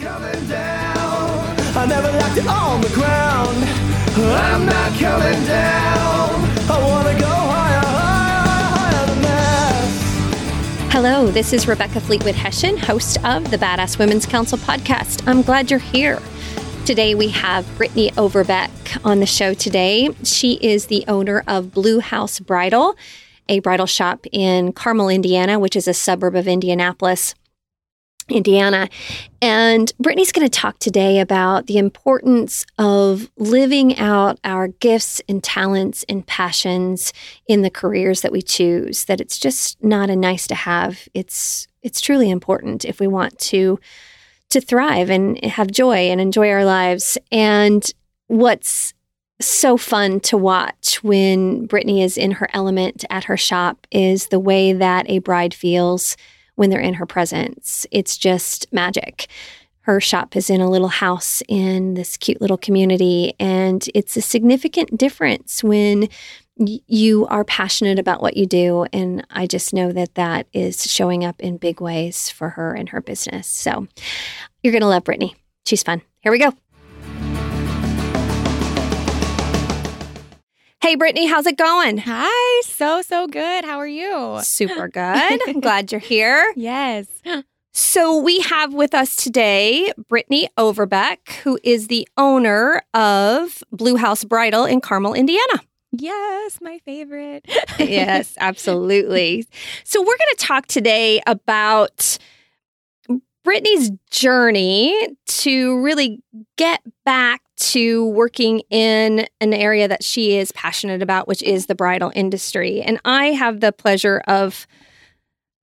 coming down. I never liked it on the ground. I'm not coming down. I wanna go higher. Hello, this is Rebecca Fleetwood Hessian, host of the Badass Women's Council podcast. I'm glad you're here. Today we have Brittany Overbeck on the show today. She is the owner of Blue House Bridal, a bridal shop in Carmel, Indiana, which is a suburb of Indianapolis. Indiana. And Brittany's going to talk today about the importance of living out our gifts and talents and passions in the careers that we choose. That it's just not a nice to have. It's it's truly important if we want to to thrive and have joy and enjoy our lives. And what's so fun to watch when Brittany is in her element at her shop is the way that a bride feels when they're in her presence. It's just magic. Her shop is in a little house in this cute little community, and it's a significant difference when y- you are passionate about what you do. And I just know that that is showing up in big ways for her and her business. So you're going to love Brittany. She's fun. Here we go. Hey, Brittany, how's it going? Hi, so, so good. How are you? Super good. I'm glad you're here. Yes. So we have with us today Brittany Overbeck, who is the owner of Blue House Bridal in Carmel, Indiana. Yes, my favorite. yes, absolutely. So we're going to talk today about Brittany's journey to really get back to working in an area that she is passionate about, which is the bridal industry. And I have the pleasure of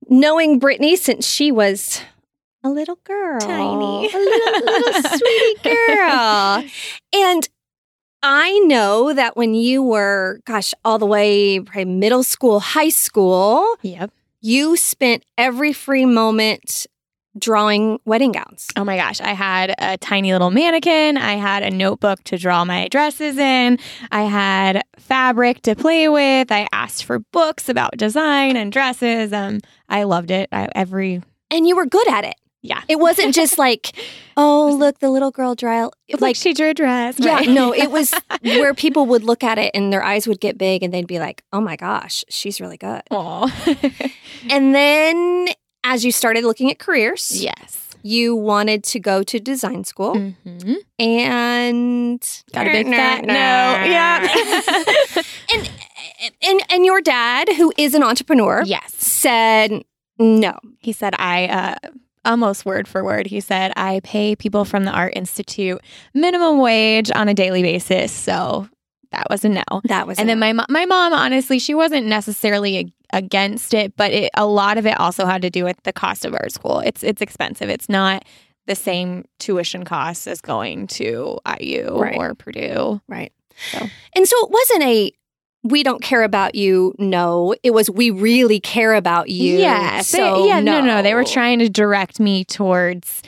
knowing Brittany since she was a little girl, Tiny. a little, little sweetie girl. And I know that when you were, gosh, all the way probably middle school, high school, Yep. you spent every free moment drawing wedding gowns. Oh my gosh. I had a tiny little mannequin. I had a notebook to draw my dresses in. I had fabric to play with. I asked for books about design and dresses. Um, I loved it. I, every, And you were good at it. yeah. It wasn't just like, oh, look, the little girl draw. like Like, she drew a dress. yeah, right? no, it was where people would look at it and their eyes would get big and they'd be like, oh my gosh, she's really good. Aw. And then as you started looking at careers, yes. you wanted to go to design school Mm-hmm. and Got a big fat no. Yeah. and and and your dad, who is an entrepreneur, yes. said no. He said, I, uh, almost word for word, he said, I pay people from the Art Institute minimum wage on a daily basis. So that was a no. That was And then my, my mom, honestly, she wasn't necessarily against it, but it, a lot of it also had to do with the cost of art school. It's, it's expensive. It's not the same tuition costs as going to IU Right. or Purdue. right. So- And so it wasn't a we don't care about you. No, it was we really care about you. Yeah. So yeah. No. No. no, They were trying to direct me towards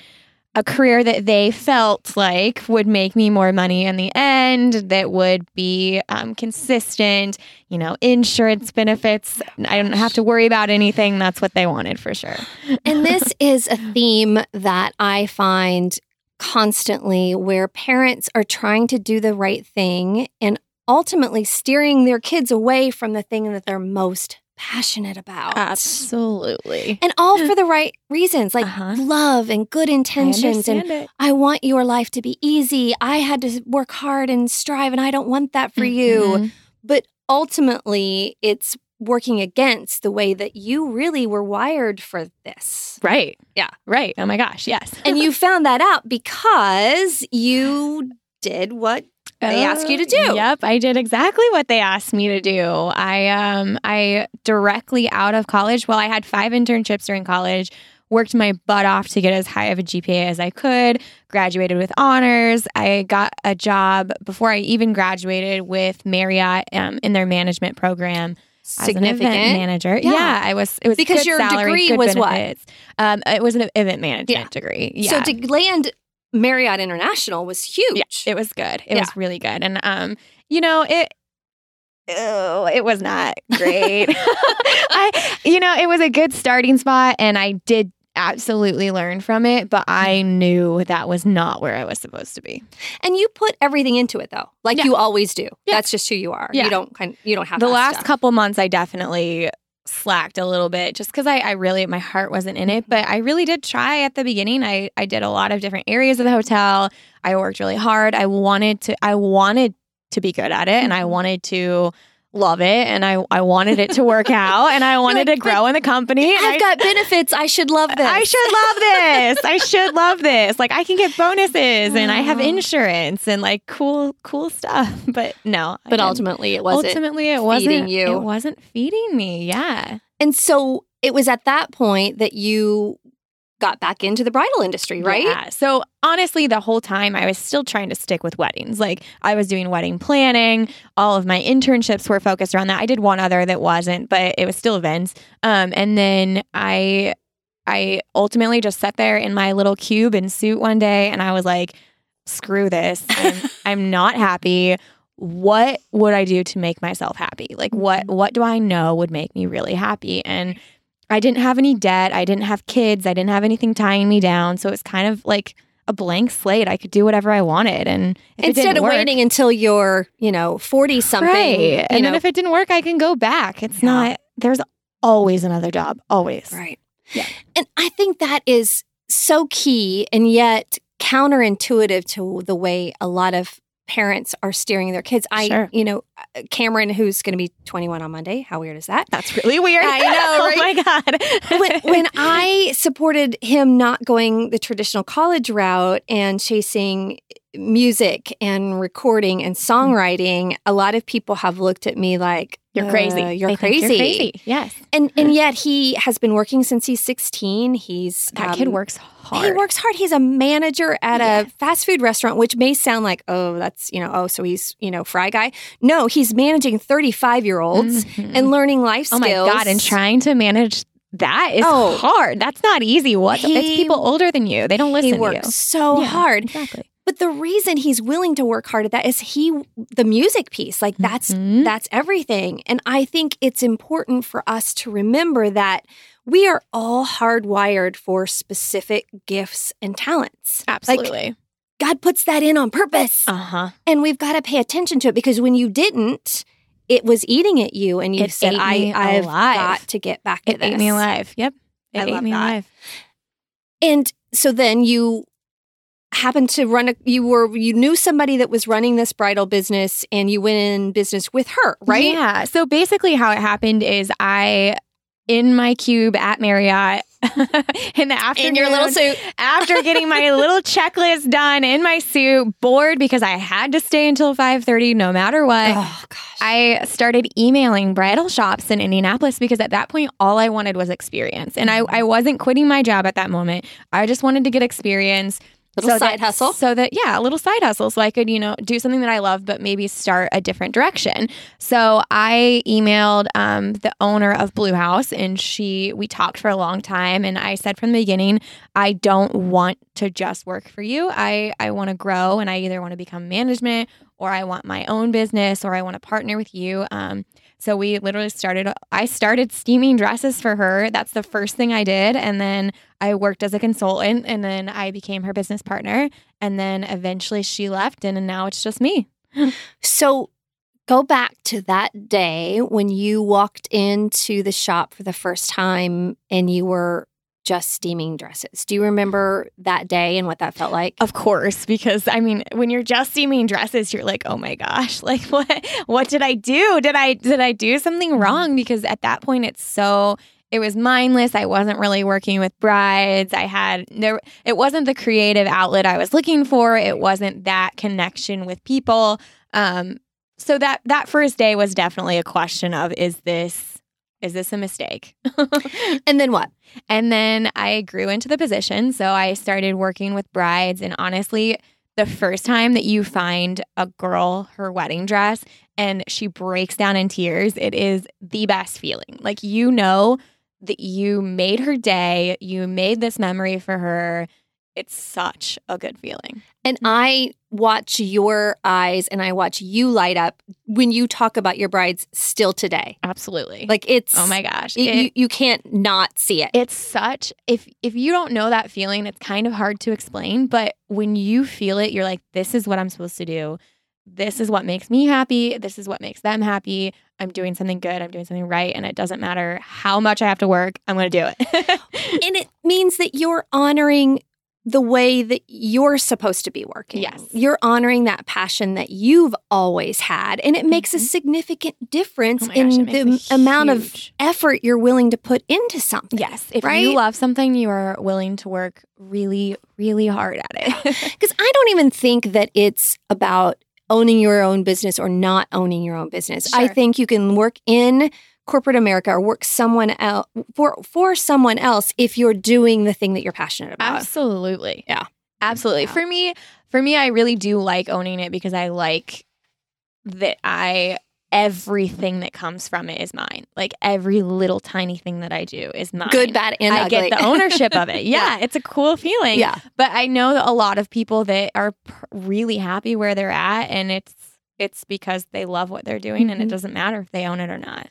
a career that they felt like would make me more money in the end, that would be um, consistent, you know, insurance benefits. I don't have to worry about anything. That's what they wanted for sure. And this is a theme that I find constantly where parents are trying to do the right thing and ultimately steering their kids away from the thing that they're most passionate about. Absolutely. And all for the right reasons, like Uh-huh. love and good I intentions and it. I want your life to be easy. I had to work hard and strive and I don't want that for you. Mhm. But ultimately, it's working against the way that you really were wired for this. Right. Yeah. Right. Oh my gosh. Yes. And you found that out because you did what they asked you to do. Yep, I did exactly what they asked me to do. I um I directly out of college, well I had 5 internships during college, worked my butt off to get as high of a GPA as I could, graduated with honors. I got a job before I even graduated with Marriott um, in their management program event manager. Yeah. Yeah. I was it was Because your salary, degree was what? Um it was an event management Yeah. degree. Yeah. So to land Marriott International was huge. Yeah, it was good. It Yeah. was really good. And um, you know, it oh, it was not great. I you know, it was a good starting spot and I did absolutely learn from it, but I knew that was not where I was supposed to be. And you put everything into it though, like Yeah. you always do. That's just who you are. Yeah. You don't kind. You don't have the last stuff. couple months i definitely slacked a little bit just because I, I really my heart wasn't in it but i really did try at the beginning. I i did a lot of different areas of the hotel. I worked really hard. I wanted to i wanted to be good at it and i Mhm. wanted to love it and i i wanted it to work out and i wanted like, to grow in the company I've I- got benefits. I should love this. I should love this. I should love this. Like I can get bonuses and I have insurance and like cool cool stuff. But no. But ultimately, it wasn't. ultimately it wasn't feeding you. It wasn't feeding me. Yeah. And so it was at that point that you got back into the bridal industry, right? Yeah. So honestly, the whole time I was still trying to stick with weddings. Like I was doing wedding planning. All of my internships were focused around that. I did one other that wasn't, but it was still events. Um, and then I I ultimately just sat there in my little cube and suit one day and I was like, screw this. I'm I'm not happy. What would I do to make myself happy? Like what what do I know would make me really happy? And I didn't have any debt. I didn't have kids. I didn't have anything tying me down. So it was kind of like a blank slate. I could do whatever I wanted. And Instead of work, waiting until you're, you know, 40 something. right. you And know, then if it didn't work, I can go back. It's Yeah. not, there's always another job. Always. Right. Yeah. And I think that is so key and yet counterintuitive to the way a lot of parents are steering their kids. I, Sure. you know, Cameron, who's going to be 21 on Monday. How weird is that? That's really weird. I know, oh my God. when, when I supported him not going the traditional college route and chasing music and recording and songwriting, a lot of people have looked at me like, you're crazy. "Uh, you're, They think crazy. crazy. Yes. And and yet he has been working since he's 16. He's That kid um, works hard. He works hard. He's a manager at a fast food restaurant, which may sound like, oh, that's, you know, oh, so he's, you know, fry guy. No, he's managing 35 year olds Mhm. and learning life oh my skills. God. And trying to manage that is Oh. hard. That's not easy. What? it's people older than you. They don't listen he to works you. so Yeah. hard. Exactly. But the reason he's willing to work hard at that is he the music piece. Like that's Mhm. that's everything. And I think it's important for us to remember that we are all hardwired for specific gifts and talents. Absolutely. God puts that in on purpose. uh huh. and we've got to pay attention to it because when you didn't, it was eating at you and you It said, I, I've alive. got to get back to It this. ate me alive. Yep. It I ate me that. alive. And so then you happened to run a you were you knew somebody that was running this bridal business and you went in business with her, right? Yeah. So basically, how it happened is I, in my cube at Marriott, in the afternoon, In your little suit. after getting my little checklist done in my suit, bored because I had to stay until five thirty, no matter what. Oh gosh. I started emailing bridal shops in Indianapolis because at that point, all I wanted was experience. And I, mm-hmm. I wasn't quitting my job at that moment. I just wanted to get experience. Little so side that- hustle. So that, yeah, a little side hustle. So I could, you know, do something that I love, but maybe start a different direction. So I emailed um, the owner of Blue House and she, we talked for a long time. And I said from the beginning, I don't want to just work for you. I, I want to grow and I either want to become management or I want my own business or I want to partner with you. Um, so we literally started, I started steaming dresses for her. That's the first thing I did. And then I worked as a consultant and then I became her business partner. And then eventually she left and now it's just me. So go back to that day when you walked into the shop for the first time and you were just steaming dresses. Do you remember that day and what that felt like? Of course, because I mean, when you're just steaming dresses, you're like, "Oh my gosh, like what what did I do? Did I did I do something wrong?" Because at that point it's so it was mindless. I wasn't really working with brides. I had there it wasn't the creative outlet I was looking for. It wasn't that connection with people. Um so that that first day was definitely a question of is this is this a mistake? And then what? And then I grew into the position. So I started working with brides. And honestly, the first time that you find a girl her wedding dress and she breaks down in tears, it is the best feeling. Like you know that you made her day, you made this memory for her. It's such a good feeling. And I watch your eyes and I watch you light up when you talk about your brides still today. Absolutely. Like it's oh my gosh. It- you, you can't not see it. it's such if if you don't know that feeling, it's kind of hard to explain, but when you feel it, you're like this is what I'm supposed to do. This is what makes me happy. This is what makes them happy. I'm doing something good. I'm doing something right and it doesn't matter how much I have to work. I'm going to do it. and it means that you're honoring the way that you're supposed to be working. Yes. You're honoring that passion that you've always had. And it makes a Mhm. significant difference Oh my in gosh, the a amount of effort you're willing to put into something. Yes, if Right? you love something, you are willing to work really, really hard at it. Because I don't even think that it's about owning your own business or not owning your own business. I think you can work in corporate America or work someone else for for someone else if you're doing the thing that you're passionate about. Absolutely. Yeah. Absolutely. Yeah. For me, for me, I really do like owning it because I like that I everything that comes from it is mine. Like every little tiny thing that I do is mine. Good, bad, and I ugly. get the ownership of it. Yeah, it's a cool feeling. yeah. But I know that a lot of people that are really happy where they're at and it's it's because they love what they're doing and it Mhm. doesn't matter if they own it or not.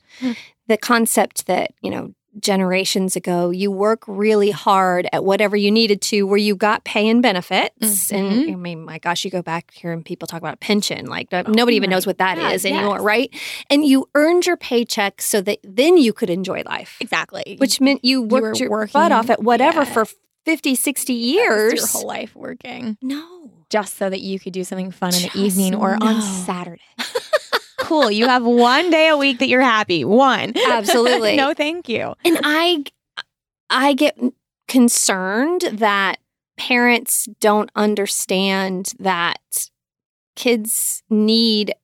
the concept that you know generations ago you work really hard at whatever you needed to where you got pay and benefits and Mhm. i mean my gosh you go back here and people talk about pension like uh, nobody even knows what that is God, anymore yes. right and you earned your paycheck so that then you could enjoy life Exactly. which meant you worked your working- butt off at whatever yeah. for 50 60 That was years your whole life working no just so that you could do something fun in the Just evening or on. Saturday. cool. You have one day a week that you're happy. One. Absolutely. no, thank you. and i i get concerned that parents don't understand that kids need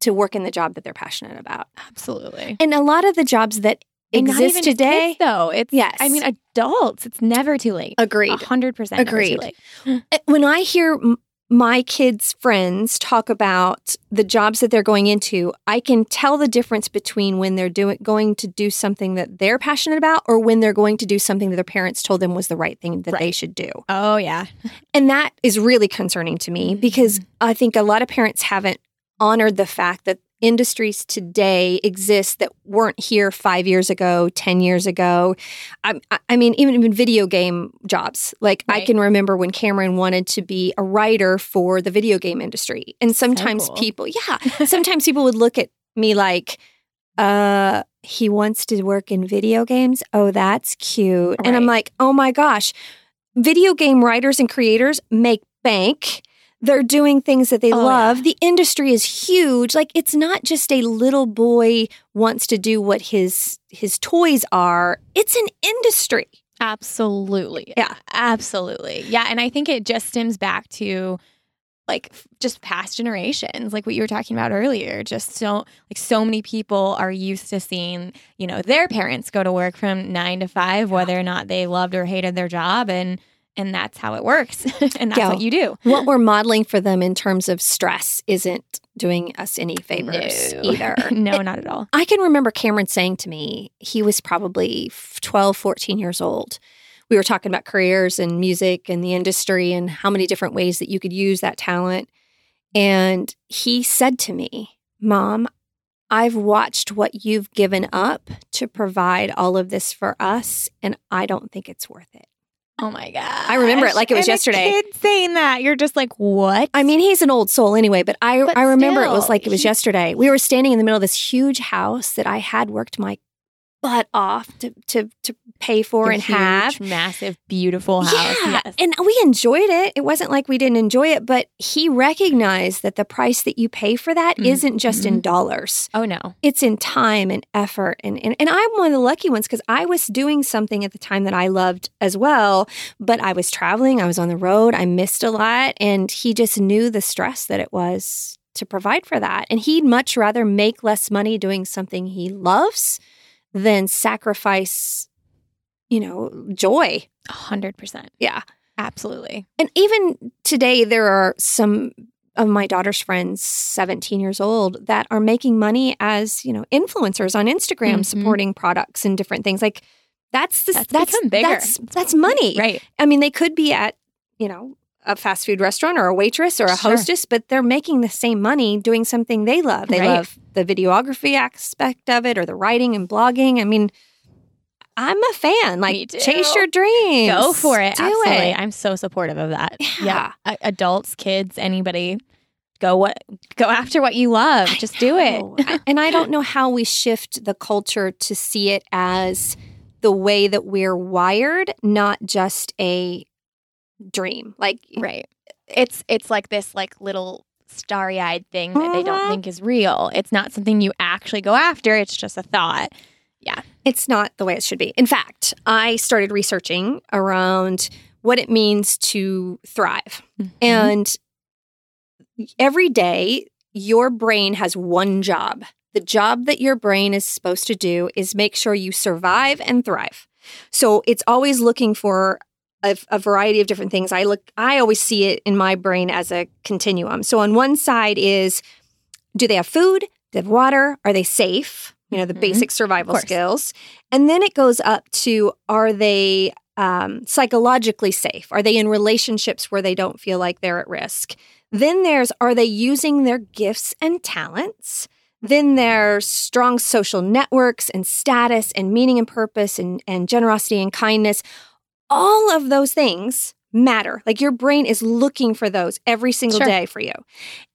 to work in the job that they're passionate about Absolutely. and a lot of the jobs that And not exist even today kids, though. It's Yes. I mean adults. It's never too late. agreed hundred percent. Agreed. late. Uh, when i hear my kids friends talk about the jobs that they're going into i can tell the difference between when they're doing going to do something that they're passionate about or when they're going to do something that their parents told them was the right thing that they should do Oh yeah. And that is really concerning to me because I think a lot of parents haven't honored the fact that industries today exist that weren't here five years ago, 10 years ago. I, I mean, even video game jobs. Like, I can remember when Cameron wanted to be a writer for the video game industry. And sometimes cool. people, yeah, sometimes people would look at me like, uh, he wants to work in video games. Oh, that's cute. And I'm like, oh my gosh, video game writers and creators make bank. They're doing things that they Oh, love. yeah. The industry is huge. Like it's not just a little boy wants to do what his his toys are. It's an industry. Absolutely. Yeah. Absolutely. Yeah. And I think it just stems back to like f- just past generations, like what you were talking about earlier. Just so like so many people are used to seeing, you know, their parents go to work from nine to five, whether or not they loved or hated their job. And and that's how it works. and that's Yeah. what you do. What we're modeling for them in terms of stress isn't doing us any favors No. either. no, not at all. I can remember Cameron saying to me, he was probably 12, 14 years old. We were talking about careers and music and the industry and how many different ways that you could use that talent. And he said to me, Mom, I've watched what you've given up to provide all of this for us, and I don't think it's worth it. Oh my god! I remember it like it was yesterday. kid saying that, you're just like, what? I mean, he's an old soul anyway, but I But I remember it was like it was he- yesterday. We were standing in the middle of this huge house that I had worked my butt off to to to pay for Your and huge, have. massive, beautiful house. Yeah, Yes. and we enjoyed it. It wasn't like we didn't enjoy it, but he recognized that the price that you pay for that Mhm. not just in dollars. oh no. It's in time and effort, and and, and I'm one of the lucky ones because I was doing something at the time that I loved as well. But I was traveling, I was on the road, I missed a lot, and he just knew the stress that it was to provide for that, and he'd much rather make less money doing something he loves than sacrifice, you know, joy. A hundred percent. Yeah. Absolutely. And even today, there are some of my daughter's friends, 17 years old, that are making money as, you know, influencers on Instagram Mhm. supporting products and different things. Like that's the, That's that's. That's, that's money. Right. I mean, they could be at you know, a fast food restaurant or a waitress or a Sure. hostess, but they're making the same money doing something they love. They Right. love the videography aspect of it or the writing and blogging. I mean, I'm a fan. Like, chase your dreams. Go for it. Do Absolutely. it. I'm so supportive of that. Yeah. A- adults, kids, anybody, go what go after what you love. I Just do it. and I don't know how we shift the culture to see it as the way that we're wired, not just a dream. Like, Right. It's it's like this like little starry-eyed thing that they don't Mhm. think is real. It's not something you actually go after. It's just a thought. Yeah. It's not the way it should be. In fact, I started researching around what it means to thrive. Mm-hmm. And every day, your brain has one job. The job that your brain is supposed to do is make sure you survive and thrive. So it's always looking for a, a variety of different things. I look, I always see it in my brain as a continuum. So on one side is, do they have food? Do they have water? Are they safe? You know, the Mhm. basic survival skills. And then it goes up to, are they um, psychologically safe? Are they in relationships where they don't feel like they're at risk? Then there's, are they using their gifts and talents? Then there's strong social networks and status and meaning and purpose and, and generosity and kindness. All of those things matter. Like your brain is looking for those every single Sure. day for you.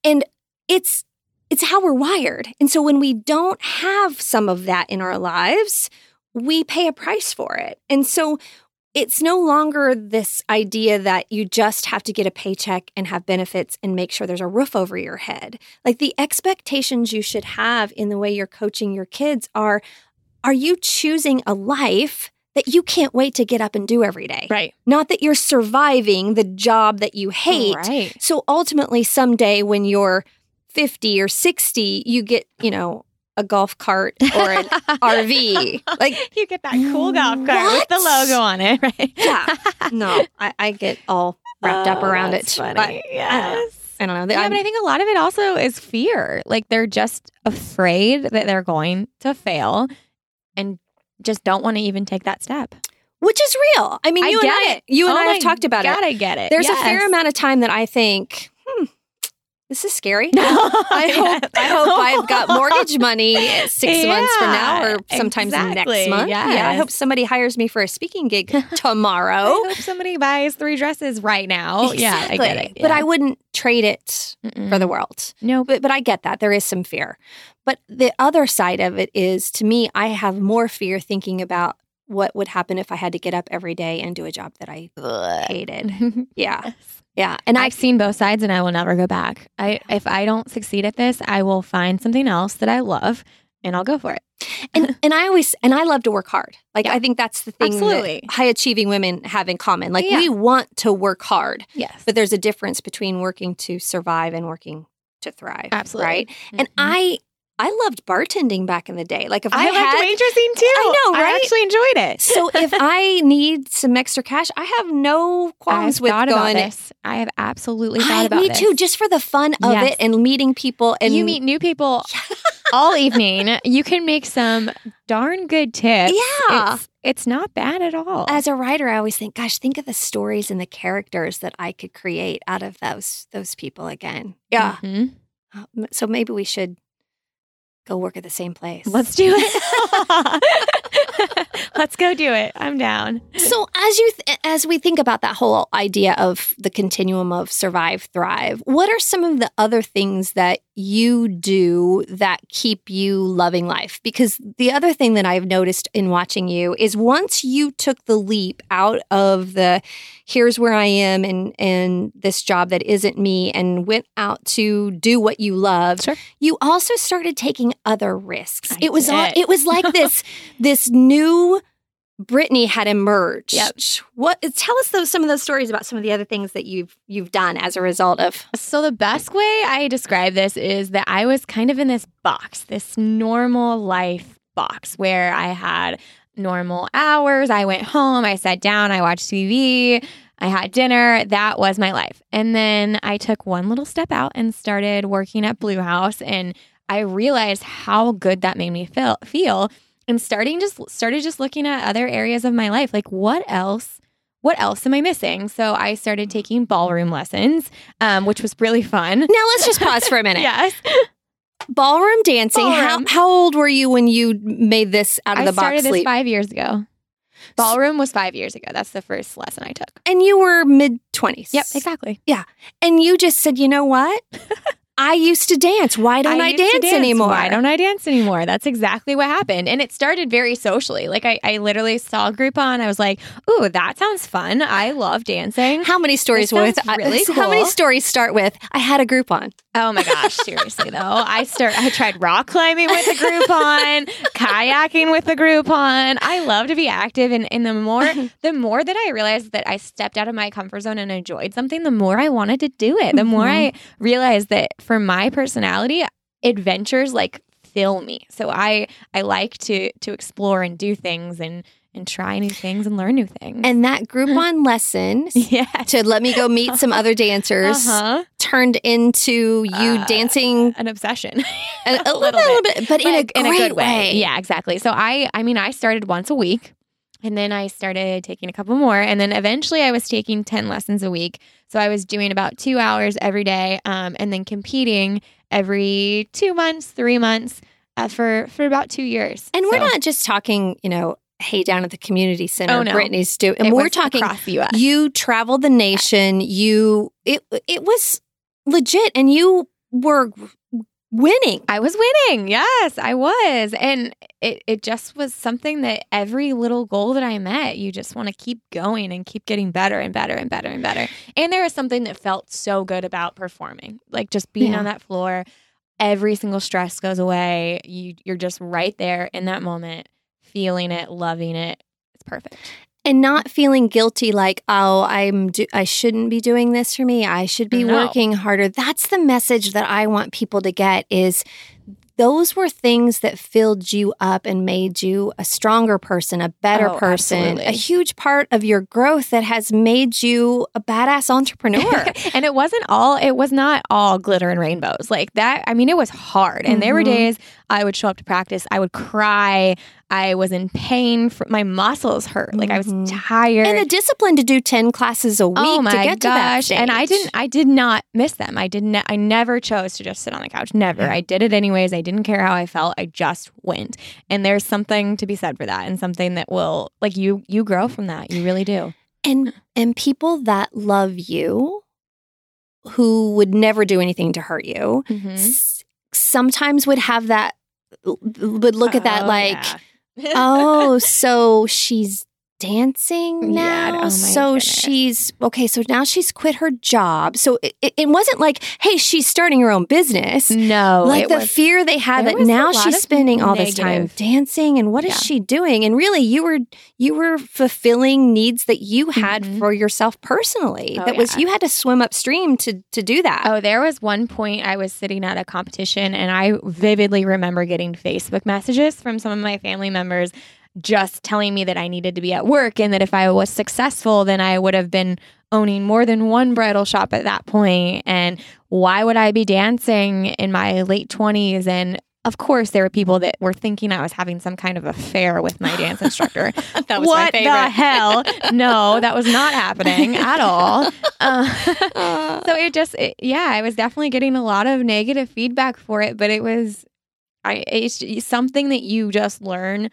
And it's it's how we're wired. And so when we don't have some of that in our lives, we pay a price for it. And so it's no longer this idea that you just have to get a paycheck and have benefits and make sure there's a roof over your head. Like the expectations you should have in the way you're coaching your kids are are you choosing a life that you can't wait to get up and do every day? Right. Not that you're surviving the job that you hate. Right. So ultimately, someday when you're 50 or 60, you get, you know, a golf cart or an RV. Like, you get that cool golf cart with the logo on it, right? yeah, no, I, I get all wrapped up Oh, around that's it. Funny. But yes. I don't know. Yeah, I'm- but I think a lot of it also is fear. Like they're just afraid that they're going to fail and just don't want to even take that step. which is real. I mean, I you and get I, it. you and Oh I have talked about God, it. I get it. There's a fair amount of time that I think, hmm, this is scary. I hope I hope I've got mortgage money six months from now or sometimes exactly. next month. Yeah, I hope somebody hires me for a speaking gig tomorrow. I hope somebody buys three dresses right now. Yeah, I get it. But I wouldn't trade it Mm-mm. for the world. no, But but I get that there is some fear. But the other side of it is to me I have more fear thinking about what would happen if I had to get up every day and do a job that I hated. Yeah. Yeah. And I've seen both sides and I will never go back. I if I don't succeed at this, I will find something else that I love and I'll go for it. and and I always and I love to work hard. Like Yeah. I think that's the thing Absolutely. high achieving women have in common. Like Yeah. we want to work hard, Yes. but there's a difference between working to survive and working to thrive. Absolutely. Right. And Mhm. I I loved bartending back in the day. Like if I, I, liked had waitressing too. I know, I actually enjoyed it. so if I need some extra cash, I have no qualms with thought going. about this. I have absolutely thought I, about me this. too, just for the fun of Yes. it and meeting people. And you meet new people all evening. You can make some darn good tips. Yeah. It's, it's not bad at all. as a writer, I always think, gosh, think of the stories and the characters that I could create out of those those people again. Yeah. Mhm. Uh, So maybe we should go work at the same place. Let's do it. Let's go do it. I'm down. So as you th- as we think about that whole idea of the continuum of survive thrive, what are some of the other things that you do that keep you loving life? Because the other thing that I've noticed in watching you is once you took the leap out of the here's where I am and and this job that isn't me and went out to do what you love, Sure. you also started taking other risks. I it was all, it was like this this new Brittany had emerged. Yep. What tell us those some of those stories about some of the other things that you've you've done as a result of So the best way I describe this is that I was kind of in this box, this normal life box where I had normal hours. I went home, I sat down, I watched TV, I had dinner. That was my life. And then I took one little step out and started working at Blue House and I realized how good that made me feel feel and starting just started just looking at other areas of my life like what else what else am I missing? So I started taking ballroom lessons, um, which was really fun. Now let's just pause for a minute. Yes. Ballroom dancing. Ballroom. How how old were you when you made this out of I the box started this leap? five years ago. Ballroom was five years ago. That's the first lesson I took. and you were mid twenties. Yep, exactly. Yeah. And you just said, you know what? I used to dance. Why don't I, used to dance, anymore? Why don't I dance anymore? That's exactly what happened. And it started very socially. Like I, I literally saw Groupon. I was like, ooh, that sounds fun. I love dancing. How many stories with sounds really How many stories start with I had a Groupon? Oh my gosh, seriously though. I start I tried rock climbing with a Groupon, kayaking with a Groupon. I love to be active and, and the more the more that I realized that I stepped out of my comfort zone and enjoyed something, the more I wanted to do it. The more mm-hmm. I realized that for my personality, adventures like fill me. So I I like to to explore and do things and and try new things and learn new things. And that group on lesson yes. to let me go meet some other dancers Uh-huh. turned into you Uh, dancing An obsession. a, a little little, bit, but in a, in a good way. Yeah, exactly. So I I mean I started once a week and then I started taking a couple more and then eventually I was taking 10 lessons a week. So I was doing about 2 hours every day um, and then competing every 2 months, 3 months uh, for for about 2 years. And we're not just talking, you know, hey, down at the community center, Oh, no. Brittany's doing, and it we're talking. You traveled the nation. You it it was legit, and you were winning. I was winning. Yes, I was. And it, it just was something that every little goal that I met, you just want to keep going and keep getting better and better and better and better. And there was something that felt so good about performing, like just being Yeah. on that floor. Every single stress goes away. You, you're just right there in that moment, feeling it, loving it. It's perfect. and not feeling guilty like oh i'm do- i shouldn't be doing this for me i should be No. working harder that's the message that i want people to get is those were things that filled you up and made you a stronger person a better Oh, person absolutely. a huge part of your growth that has made you a badass entrepreneur and it wasn't all it was not all glitter and rainbows like that i mean it was hard and there were Mhm. days i would show up to practice i would cry i was in pain for, my muscles hurt like i was Mhm. tired. And the discipline to do 10 classes a week oh my to get to that gosh and i didn't i did not miss them. I didn't i never chose to just sit on the couch. Never. Yeah. i did it anyways. I didn't care how i felt. I just went. And there's something to be said for that and something that will like you you grow from that. You really do. And and people that love you who would never do anything to hurt you Mhm. s- sometimes would have that would look at that Oh, like yeah. Oh so she's dancing Yeah, now oh my so goodness. she's okay so now she's quit her job so it, it- it wasn't like hey she's starting her own business no like the was- fear they had that now she's spending all this time dancing and what is Yeah. she doing and really you were you were fulfilling needs that you had Mhm. for yourself personally Oh, that was yeah. you had to swim upstream to to do that Oh, there was one point I was sitting at a competition and I vividly remember getting Facebook messages from some of my family members just telling me that I needed to be at work and that if I was successful, then I would have been owning more than one bridal shop at that point. And why would I be dancing in my late 20s? And of course, there were people that were thinking I was having some kind of affair with my dance instructor. that was what the hell? No, that was not happening at all. Uh, so it just it, yeah i was definitely getting a lot of negative feedback for it but it was i it's something that you just learn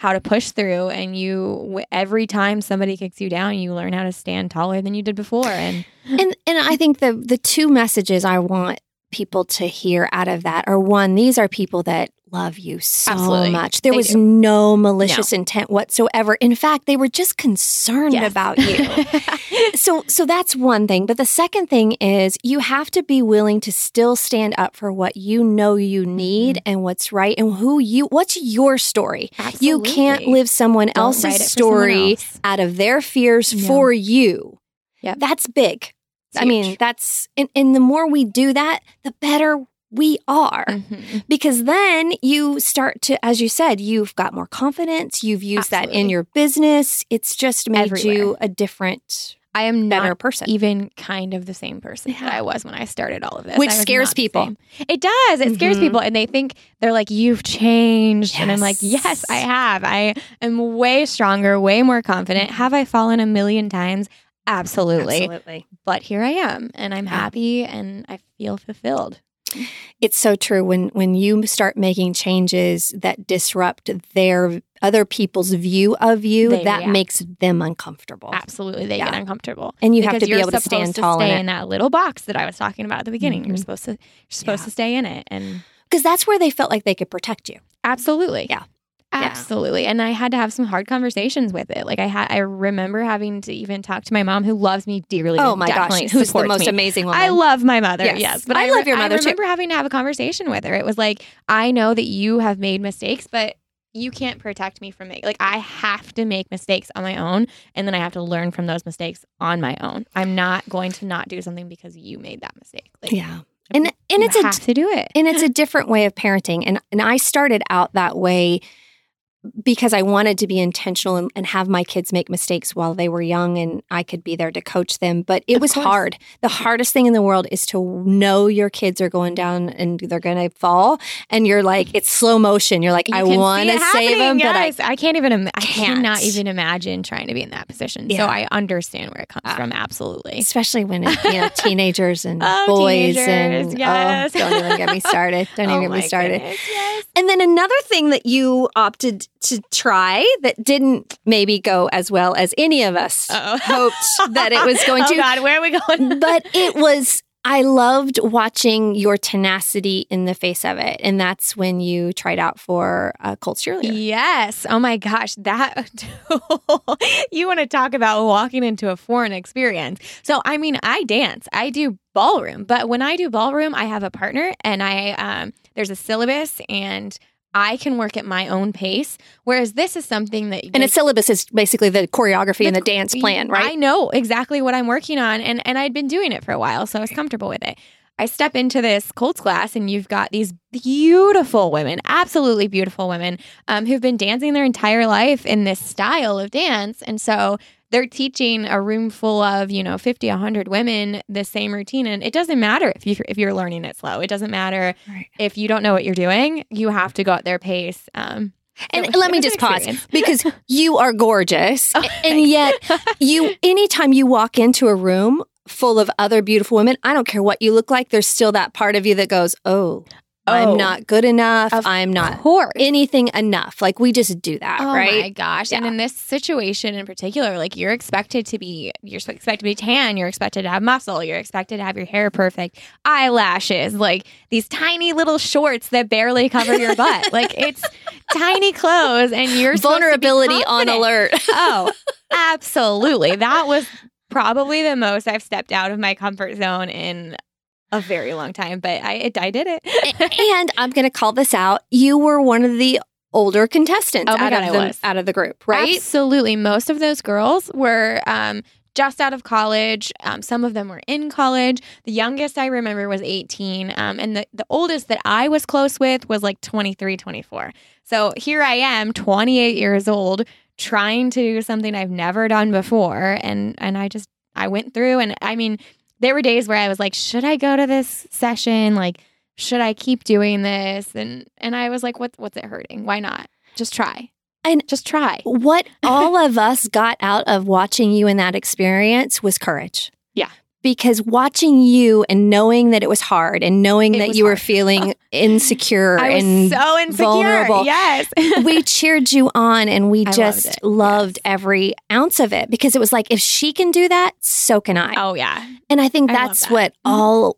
how to push through and you every time somebody kicks you down you learn how to stand taller than you did before and and and I think the the two messages I want people to hear out of that are one, these are people that love you so Absolutely. much. There They was do. no malicious intent whatsoever. In fact, they were just concerned Yes. about you. so so that's one thing. But the second thing is you have to be willing to still stand up for what you know you need Mm-hmm. and what's right and who you what's your story. You can't live someone Don't else's for someone story else. out of their fears No. for you. Yeah. That's big. It's I mean, that's and, and the more we do that, the better we are. Mhm. Because then you start to, as you said, you've got more confidence. You've used that in your business. It's just made you a different I am better person. even kind of the same person that I was when I started all of this. Which scares people. It does. It scares Mhm. people. And they think they're like, you've changed. And I'm like, Yes. yes, I have. I am way stronger, way more confident. Have I fallen a million times? Absolutely. Absolutely. But here I am and I'm Yeah. happy and I feel fulfilled. It's so true when when you start making changes that disrupt their other people's view of you, They that react. makes them uncomfortable. Absolutely. They Yeah. get uncomfortable. And you have to be able to stand tall stay in in that little box that I was talking about at the beginning. You're Mhm. supposed to you're supposed Yeah. to stay in it. And Because that's where they felt like they could protect you. Absolutely. Yeah. Absolutely. And I had to have some hard conversations with it. Like I had I remember having to even talk to my mom who loves me dearly. Oh my gosh. Who's the most me. amazing woman? I love my mother, Yes. yes. But I I, love your I mother, too. remember having to have a conversation with her. It was like, I know that you have made mistakes, but you can't protect me from it. Like I have to make mistakes on my own and then I have to learn from those mistakes on my own. I'm not going to not do something because you made that mistake. Like yeah. And and you it's a to do it. and it's a different way of parenting and and I started out that way because I wanted to be intentional and, and have my kids make mistakes while they were young and I could be there to coach them. But it Of was course. hard. The hardest thing in the world is to know your kids are going down and they're going to fall. And you're like, it's slow motion. You're like, You I want to save them, but I. I can't even. Im- I can't. cannot even imagine trying to be in that position. Yeah. So I understand where it comes Ah. from. Absolutely. especially when it's, you know teenagers and Oh, boys teenagers, and yes. oh, don't even get me started. Don't Oh even get me started. goodness, yes. And then another thing that you opted to try that didn't maybe go as well as any of us Uh-oh. hoped that it was going oh to. God, where are we going? But it was, I loved watching your tenacity in the face of it. And that's when you tried out for uh, Colts cheerleader. Yes. Oh my gosh. That you want to talk about walking into a foreign experience. So, I mean, I dance, I do ballroom, but when I do ballroom, I have a partner and I, um, there's a syllabus and I can work at my own pace. Whereas this is something that And a syllabus is basically the choreography and the The- dance plan, right? I know exactly what I'm working on, and and I'd been doing it for a while, so I was comfortable with it. I step into this Colts class, and you've got these beautiful women, absolutely beautiful women, um, who've been dancing their entire life in this style of dance, and so they're teaching a room full of you know 50 100 women the same routine and it doesn't matter if you if you're learning it slow it doesn't matter Right. if you don't know what you're doing you have to go at their pace um And was- let me just pause because you are gorgeous. Oh, and thanks. yet, you, anytime you walk into a room full of other beautiful women, I don't care what you look like, there's still that part of you that goes, Oh, Oh, I'm not good enough. I'm not course anything enough. Like, we just do that, Oh right? my gosh. And in this situation in particular, like you're expected to be you're expected to be tan, you're expected to have muscle, you're expected to have your hair perfect, eyelashes, like these tiny little shorts that barely cover your butt. like it's tiny clothes and be Vulnerability on alert. Oh, absolutely. That was probably the most I've stepped out of my comfort zone in a very long time, but I it, I did it. and I'm going to call this out. You were one of the older contestants Oh out, God, of I the, out of the group, right? Absolutely. Most of those girls were um, just out of college. Um, some of them were in college. The youngest I remember was 18. Um, and the, the oldest that I was close with was like 23, 24. So here I am, 28 years old, trying to do something I've never done before. And, and I just, I went through and I mean, there were days where I was like, should I go to this session? Like, should I keep doing this? And and I was like, what what's it hurting? Why not? Just try. And- just try. what all of us got out of watching you in that experience was courage. Yeah. Because watching you and knowing that it was hard and knowing It that you were feeling insecure and so insecure. vulnerable. Yes. we cheered you on and we I just it. loved Yes. every ounce of it because it was like if she can do that, so can I. oh yeah. And I think I that's that. what Mhm. all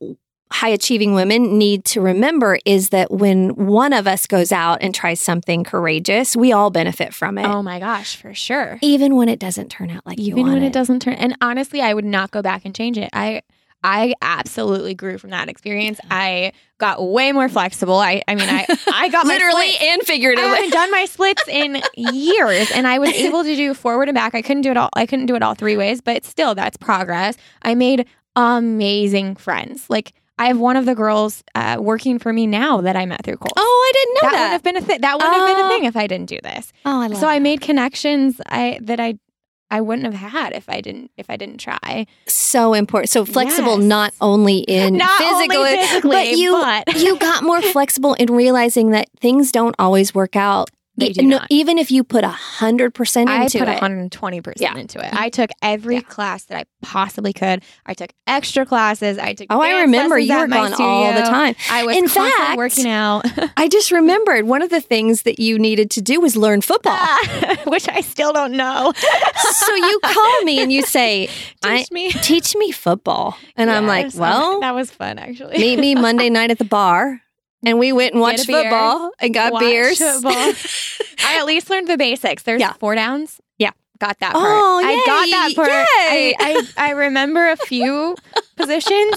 high achieving women need to remember is that when one of us goes out and tries something courageous, we all benefit from it. Oh my gosh, for sure. even when it doesn't turn out like you Even when it. it doesn't turn and honestly, I would not go back and change it. I I absolutely grew from that experience. I got way more flexible. I I mean I I got literally and I figuratively. haven't done my splits in years, and I was able to do forward and back. I couldn't do it all. I couldn't do it all three ways, but still, that's progress. I made amazing friends. Like I have one of the girls uh, working for me now that I met through Colts. oh, I didn't know that, that. wouldn't have been a thing. That wouldn't have been Oh. a thing if I didn't do this. oh, I love So I made connections. I that I I wouldn't have had if I didn't if I didn't try. So important. So flexible, Yes. not only in Not physical, only physically, but you but- you got more flexible in realizing that things don't always work out. They do no- not. even if you put a hundred percent into I put it. 120% Yeah. into it. I took every Yeah. class that I possibly could. I took extra classes. I took Oh, I remember you were gone all the time. I was In fact- working out, I just remembered one of the things that you needed to do was learn football. which I still don't know. so you call me and you say, Teach me. teach me football. And I'm like, well, that was fun actually. meet me Monday night at the bar. And we went and watched football and got watch beers. football. I at least learned the basics. There's Yeah. four downs. Yeah. Got that oh, part. Oh, I got that yay, part. I. I, I remember a few positions.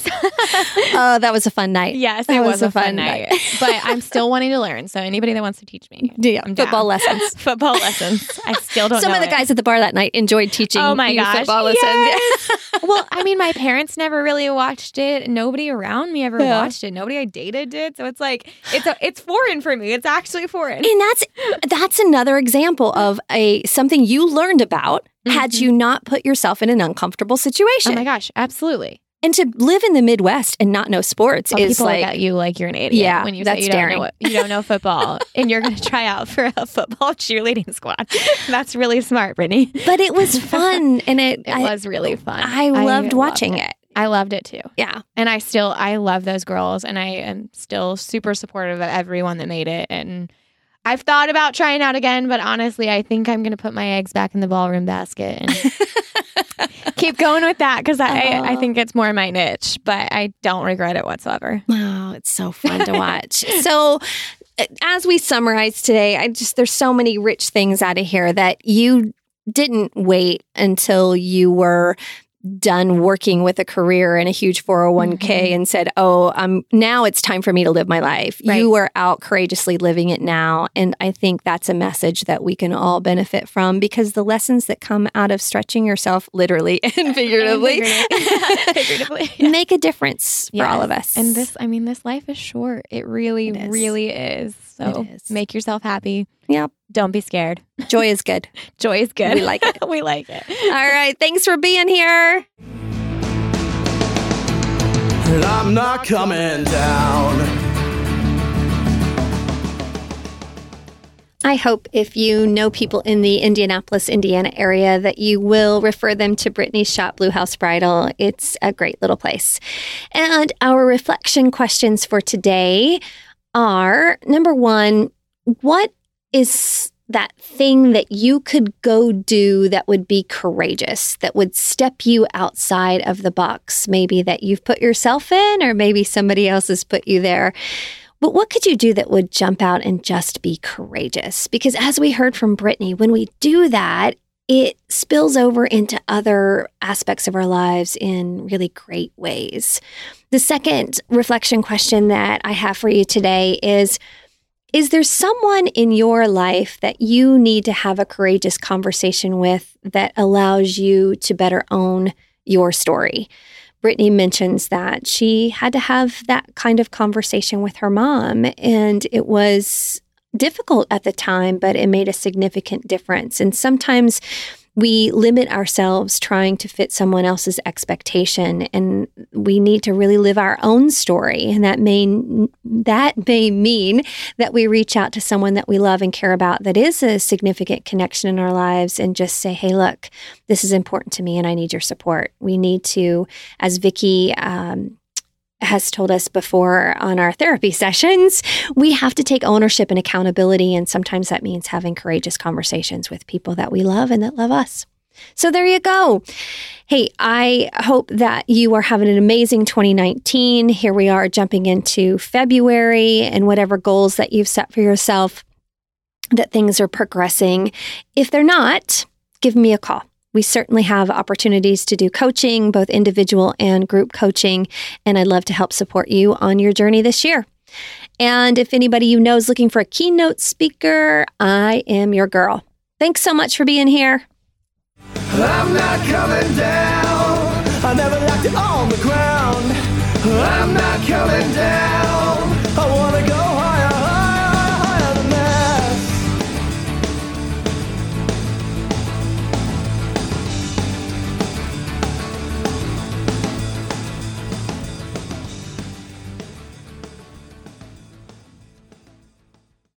Oh, that was a fun night. yes, That it was was, a fun, fun night. but I'm still wanting to learn. So anybody that wants to teach me, Yeah, I'm football down. lessons. football lessons. I still don't Some of the it. guys at the bar that night enjoyed teaching Oh my gosh. football lessons. yes. well, I mean, my parents never really watched it. Nobody around me ever Yeah. watched it. Nobody I dated did. So it's like it's a, it's foreign for me. It's actually foreign. And that's that's another example of a something you learned about had Mhm. you not put yourself in an uncomfortable situation. Oh my gosh, absolutely. And to live in the Midwest and not know sports Well, is people like look at you like you're an idiot Yeah, when you that's say you don't know what, you don't know football and you're going to try out for a football cheerleading squad. That's really smart, Brittany. but it was fun and it, It I, was really fun. I loved watching it. it. I loved it too. Yeah. And I still I love those girls and I am still super supportive of everyone that made it and I've thought about trying out again, but honestly, I think I'm going to put my eggs back in the ballroom basket and keep going with that because I, I Oh. think it's more my niche, but I don't regret it whatsoever. Oh, it's so fun to watch. so, uh, as we summarize today, I just there's so many rich things out of here that you didn't wait until you were done working with a career and a huge 401k Mhm. and said, "Oh, um now it's time for me to live my life." Right. You are out courageously living it now, and I think that's a message that we can all benefit from because the lessons that come out of stretching yourself literally and figuratively, Figuratively, yeah. make a difference for all of us. And this, I mean, this life is short. It really, It really is. So make yourself happy. Yep. Don't be scared. joy is good. Joy is good. We like it. we like it. All right. Thanks for being here. And I'm not coming down. I hope if you know people in the Indianapolis, Indiana area, that you will refer them to Brittany's shop, Blue House Bridal. It's a great little place. And our reflection questions for today are number one, what is that thing that you could go do that would be courageous, that would step you outside of the box? Maybe that you've put yourself in, or maybe somebody else has put you there. But what could you do that would jump out and just be courageous? Because as we heard from Brittany, when we do that, it spills over into other aspects of our lives in really great ways. The second reflection question that I have for you today is Is there someone in your life that you need to have a courageous conversation with that allows you to better own your story? Brittany mentions that she had to have that kind of conversation with her mom, and it was difficult at the time, but it made a significant difference. And sometimes we limit ourselves trying to fit someone else's expectation and we need to really live our own story. And that may that may mean that we reach out to someone that we love and care about that is a significant connection in our lives and just say hey look this is important to me and i need your support. We need to as vicki um, has told us before on our therapy sessions, we have to take ownership and accountability. And sometimes that means having courageous conversations with people that we love and that love us. So there you go. Hey, I hope that you are having an amazing 2019. Here we are jumping into February and whatever goals that you've set for yourself, that things are progressing. If they're not, give me a call. We certainly have opportunities to do coaching, both individual and group coaching, and I'd love to help support you on your journey this year. And if anybody you know is looking for a keynote speaker, I am your girl. Thanks so much for being here. I'm not coming down. I never it on the ground. I'm not coming down.